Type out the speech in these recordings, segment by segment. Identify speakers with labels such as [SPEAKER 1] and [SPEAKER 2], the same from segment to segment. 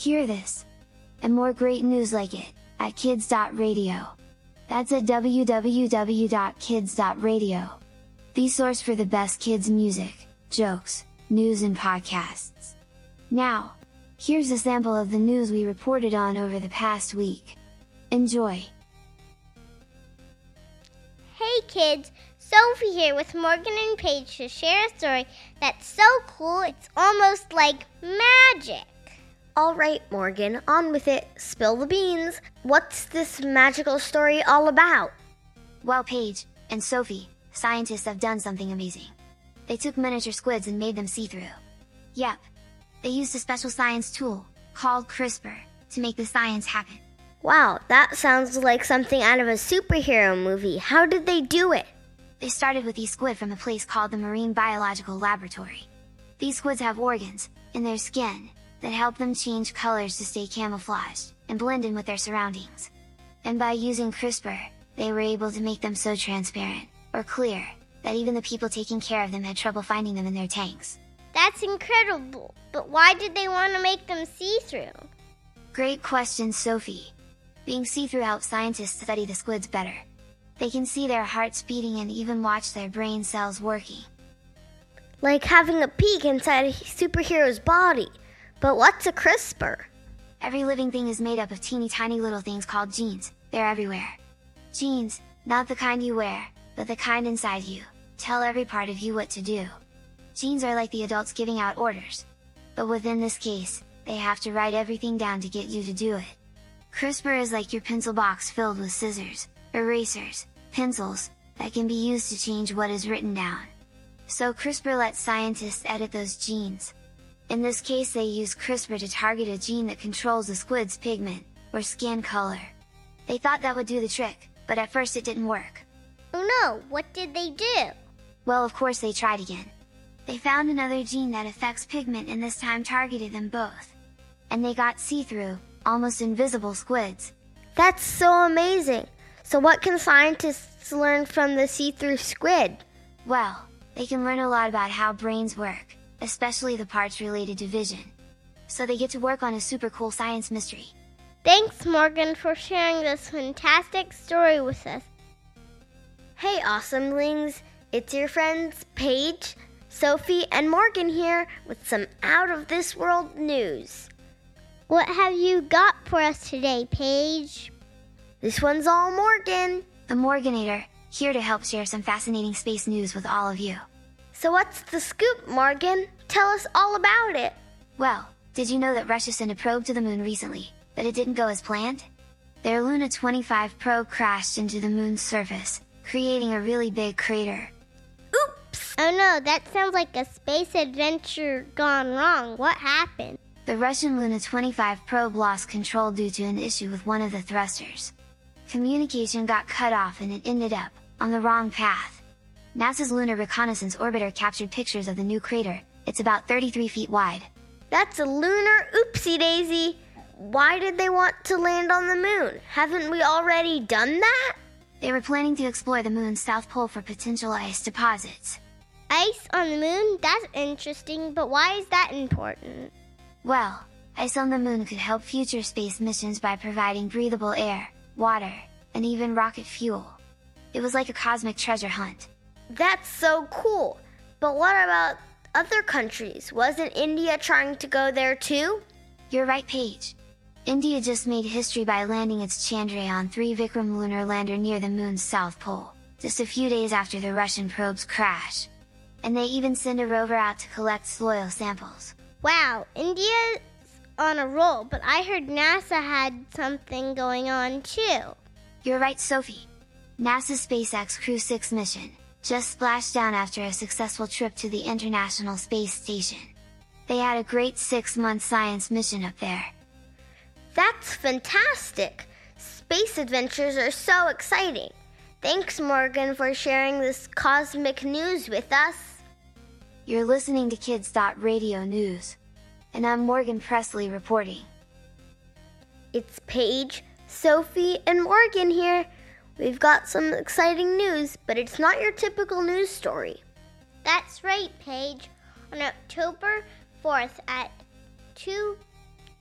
[SPEAKER 1] Hear this! And more great news like it, at kids.radio. That's at www.kids.radio. The source for the best kids music, jokes, news and podcasts. Now, here's a sample of the news we reported on over the past week. Enjoy!
[SPEAKER 2] Hey kids, Sophie here with Morgan and Page to share a story that's so cool it's almost like magic.
[SPEAKER 3] All right, Morgan, on with it. Spill the beans. What's this magical story all about?
[SPEAKER 1] Well, Page and Sophie, scientists have done something amazing. They took miniature squids and made them see-through. Yep. They used a special science tool, called CRISPR, to make the science happen.
[SPEAKER 3] Wow, that sounds like something out of a superhero movie. How did they do it?
[SPEAKER 1] They started with these squid from a place called the Marine Biological Laboratory. These squids have organs, in their skin, that help them change colors to stay camouflaged, and blend in with their surroundings. And by using CRISPR, they were able to make them so transparent, or clear, that even the people taking care of them had trouble finding them in their tanks.
[SPEAKER 2] That's incredible, but why did they want to make them see-through?
[SPEAKER 1] Great question, Sophie. Being see-through helps scientists study the squids better. They can see their hearts beating and even watch their brain cells working.
[SPEAKER 3] Like having a peek inside a superhero's body. But what's a CRISPR?
[SPEAKER 1] Every living thing is made up of teeny tiny little things called genes, they're everywhere. Genes, not the kind you wear, but the kind inside you, tell every part of you what to do. Genes are like the adults giving out orders. But within this case, they have to write everything down to get you to do it. CRISPR is like your pencil box filled with scissors, erasers, pencils, that can be used to change what is written down. So CRISPR lets scientists edit those genes. In this case they use CRISPR to target a gene that controls the squid's pigment, or skin color. They thought that would do the trick, but at first it didn't work.
[SPEAKER 2] Oh no, what did they do?
[SPEAKER 1] Well of course they tried again. They found another gene that affects pigment and this time targeted them both. And they got see-through, almost invisible squids.
[SPEAKER 3] That's so amazing! So what can scientists learn from the see-through squid?
[SPEAKER 1] Well, they can learn a lot about how brains work, especially the parts related to vision. So they get to work on a super cool science mystery.
[SPEAKER 2] Thanks, Morgan, for sharing this fantastic story with us.
[SPEAKER 3] Hey, awesomlings! It's your friends Page, Sophie, and Morgan here with some out of this world news.
[SPEAKER 2] What have you got for us today, Page?
[SPEAKER 3] This one's all Morgan.
[SPEAKER 1] The Morganator, here to help share some fascinating space news with all of you.
[SPEAKER 3] So, what's the scoop, Morgan? Tell us all about it.
[SPEAKER 1] Well, did you know that Russia sent a probe to the moon recently, but it didn't go as planned? Their Luna 25 probe crashed into the moon's surface, creating a really big crater.
[SPEAKER 3] Oops!
[SPEAKER 2] Oh no, that sounds like a space adventure gone wrong. What happened?
[SPEAKER 1] The Russian Luna 25 probe lost control due to an issue with one of the thrusters. Communication got cut off and it ended up on the wrong path. NASA's Lunar Reconnaissance Orbiter captured pictures of the new crater. It's about 33 feet wide.
[SPEAKER 3] That's a lunar oopsie daisy! Why did they want to land on the moon? Haven't we already done that?
[SPEAKER 1] They were planning to explore the moon's south pole for potential ice deposits.
[SPEAKER 2] Ice on the moon? That's interesting, but why is that important?
[SPEAKER 1] Well, ice on the moon could help future space missions by providing breathable air, water, and even rocket fuel. It was like a cosmic treasure hunt.
[SPEAKER 3] That's so cool! But what about other countries? Wasn't India trying to go there too?
[SPEAKER 1] You're right, Page. India just made history by landing its Chandrayaan 3 Vikram lunar lander near the moon's south pole, just a few days after the Russian probe's crash. And they even sent a rover out to collect soil samples.
[SPEAKER 2] Wow, India's on a roll, but I heard NASA had something going on too.
[SPEAKER 1] You're right, Sophie. NASA's SpaceX Crew 6 mission just splashed down after a successful trip to the International Space Station. They had a great six month science mission up there.
[SPEAKER 3] That's fantastic! Space adventures are so exciting. Thanks, Morgan, for sharing this cosmic news with us.
[SPEAKER 1] You're listening to Kids.Radio News. And I'm Morgan Pressley reporting.
[SPEAKER 3] It's Page, Sophie, and Morgan here. We've got some exciting news, but it's not your typical news story.
[SPEAKER 2] That's right, Page. On October 4th at 2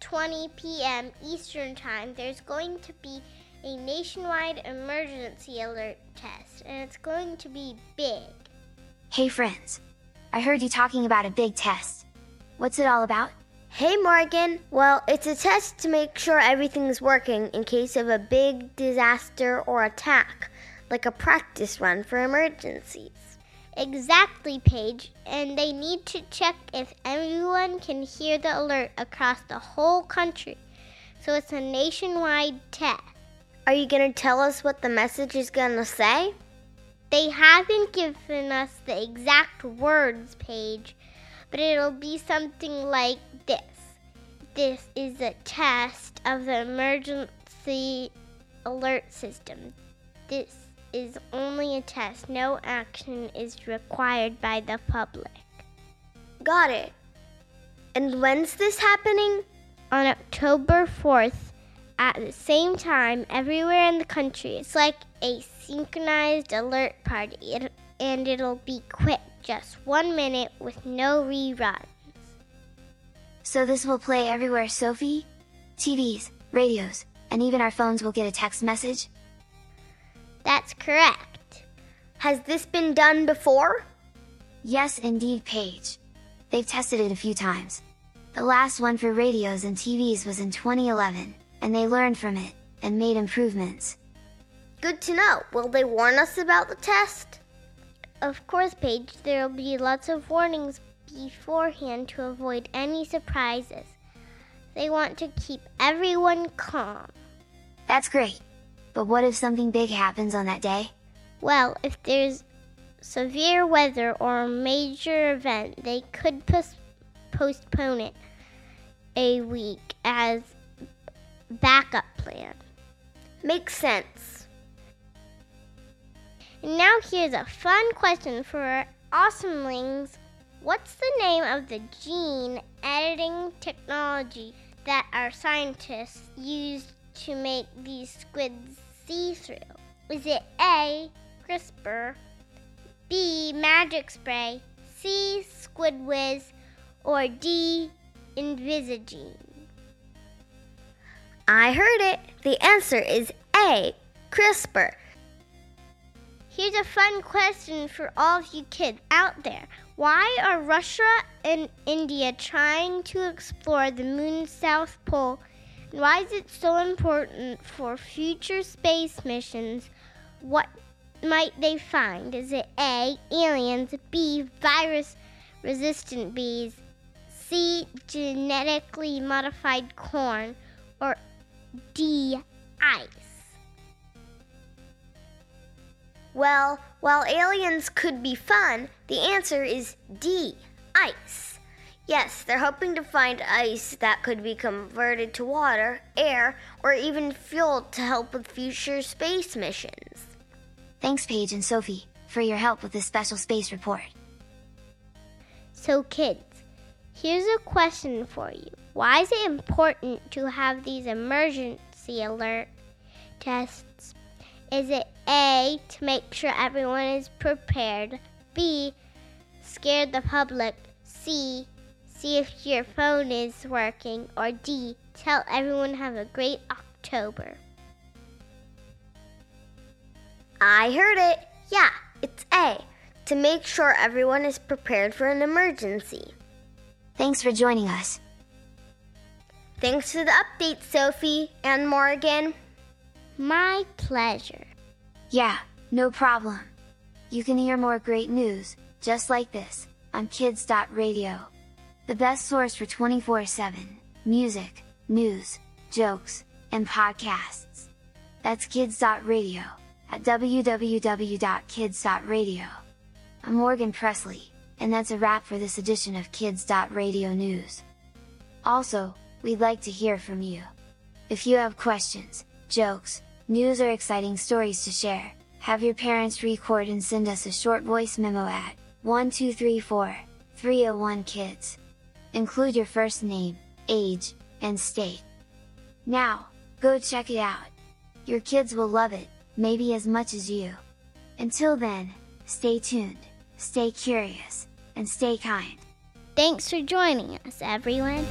[SPEAKER 2] 6:20 p.m. Eastern Time, there's going to be a nationwide emergency alert test, and it's going to be big.
[SPEAKER 1] Hey friends, I heard you talking about a big test. What's it all about?
[SPEAKER 3] Hey Morgan. Well, it's a test to make sure everything's working in case of a big disaster or attack, like a practice run for emergencies.
[SPEAKER 2] Exactly, Page. And they need to check if everyone can hear the alert across the whole country. So it's a nationwide test.
[SPEAKER 3] Are you going to tell us what the message is going to say?
[SPEAKER 2] They haven't given us the exact words, Page, but it'll be something like this. This is a test of the emergency alert system. This is only a test. No action is required by the public.
[SPEAKER 3] Got it. And when's this happening?
[SPEAKER 2] On October 4th, at the same time, everywhere in the country. It's like a synchronized alert party, it, and it'll be quick, just one minute with no reruns.
[SPEAKER 1] So this will play everywhere, Sophie? TVs, radios, and even our phones will get a text message?
[SPEAKER 2] That's correct.
[SPEAKER 3] Has this been done before?
[SPEAKER 1] Yes, indeed, Page. They've tested it a few times. The last one for radios and TVs was in 2011, and they learned from it, and made improvements.
[SPEAKER 3] Good to know. Will they warn us about the test?
[SPEAKER 2] Of course, Page, there will be lots of warnings beforehand to avoid any surprises. They want to keep everyone calm.
[SPEAKER 1] That's great. But what if something big happens on that day?
[SPEAKER 2] Well, if there's severe weather or a major event, they could pos- postpone it a week as backup plan.
[SPEAKER 3] Makes sense.
[SPEAKER 2] And now here's a fun question for our awesomlings. What's the name of the gene editing technology that our scientists used to make these squids see through? Is it A, CRISPR, B, Magic Spray, C, Squid Whiz, or D, Invisagene?
[SPEAKER 3] I heard it. The answer is A, CRISPR.
[SPEAKER 2] Here's a fun question for all of you kids out there. Why are Russia and India trying to explore the moon's south pole? And why is it so important for future space missions? What might they find? Is it A, aliens, B, virus resistant bees, C, genetically modified corn, or D, ice?
[SPEAKER 3] Well, while aliens could be fun, the answer is D, ice. Yes, they're hoping to find ice that could be converted to water, air, or even fuel to help with future space missions.
[SPEAKER 1] Thanks, Page and Sophie, for your help with this special space report.
[SPEAKER 2] So, kids, here's a question for you. Why is it important to have these emergency alert tests? Is it A, to make sure everyone is prepared? B, scare the public? C, see if your phone is working? Or D, tell everyone have a great October?
[SPEAKER 3] I heard it. Yeah, it's A, to make sure everyone is prepared for an emergency.
[SPEAKER 1] Thanks for joining us.
[SPEAKER 3] Thanks for the update, Sophie and Morgan.
[SPEAKER 2] My pleasure.
[SPEAKER 1] Yeah, no problem. You can hear more great news, just like this, on kids.radio. The best source for 24 7 music, news, jokes, and podcasts. That's kids.radio at www.kids.radio. I'm Morgan Pressley, and that's a wrap for this edition of Kids.Radio News. Also, we'd like to hear from you. If you have questions, jokes, news or exciting stories to share, have your parents record and send us a short voice memo at 1234 301 Kids. Include your first name, age, and state. Now, go check it out! Your kids will love it, maybe as much as you. Until then, stay tuned, stay curious, and stay kind.
[SPEAKER 2] Thanks for joining us, everyone.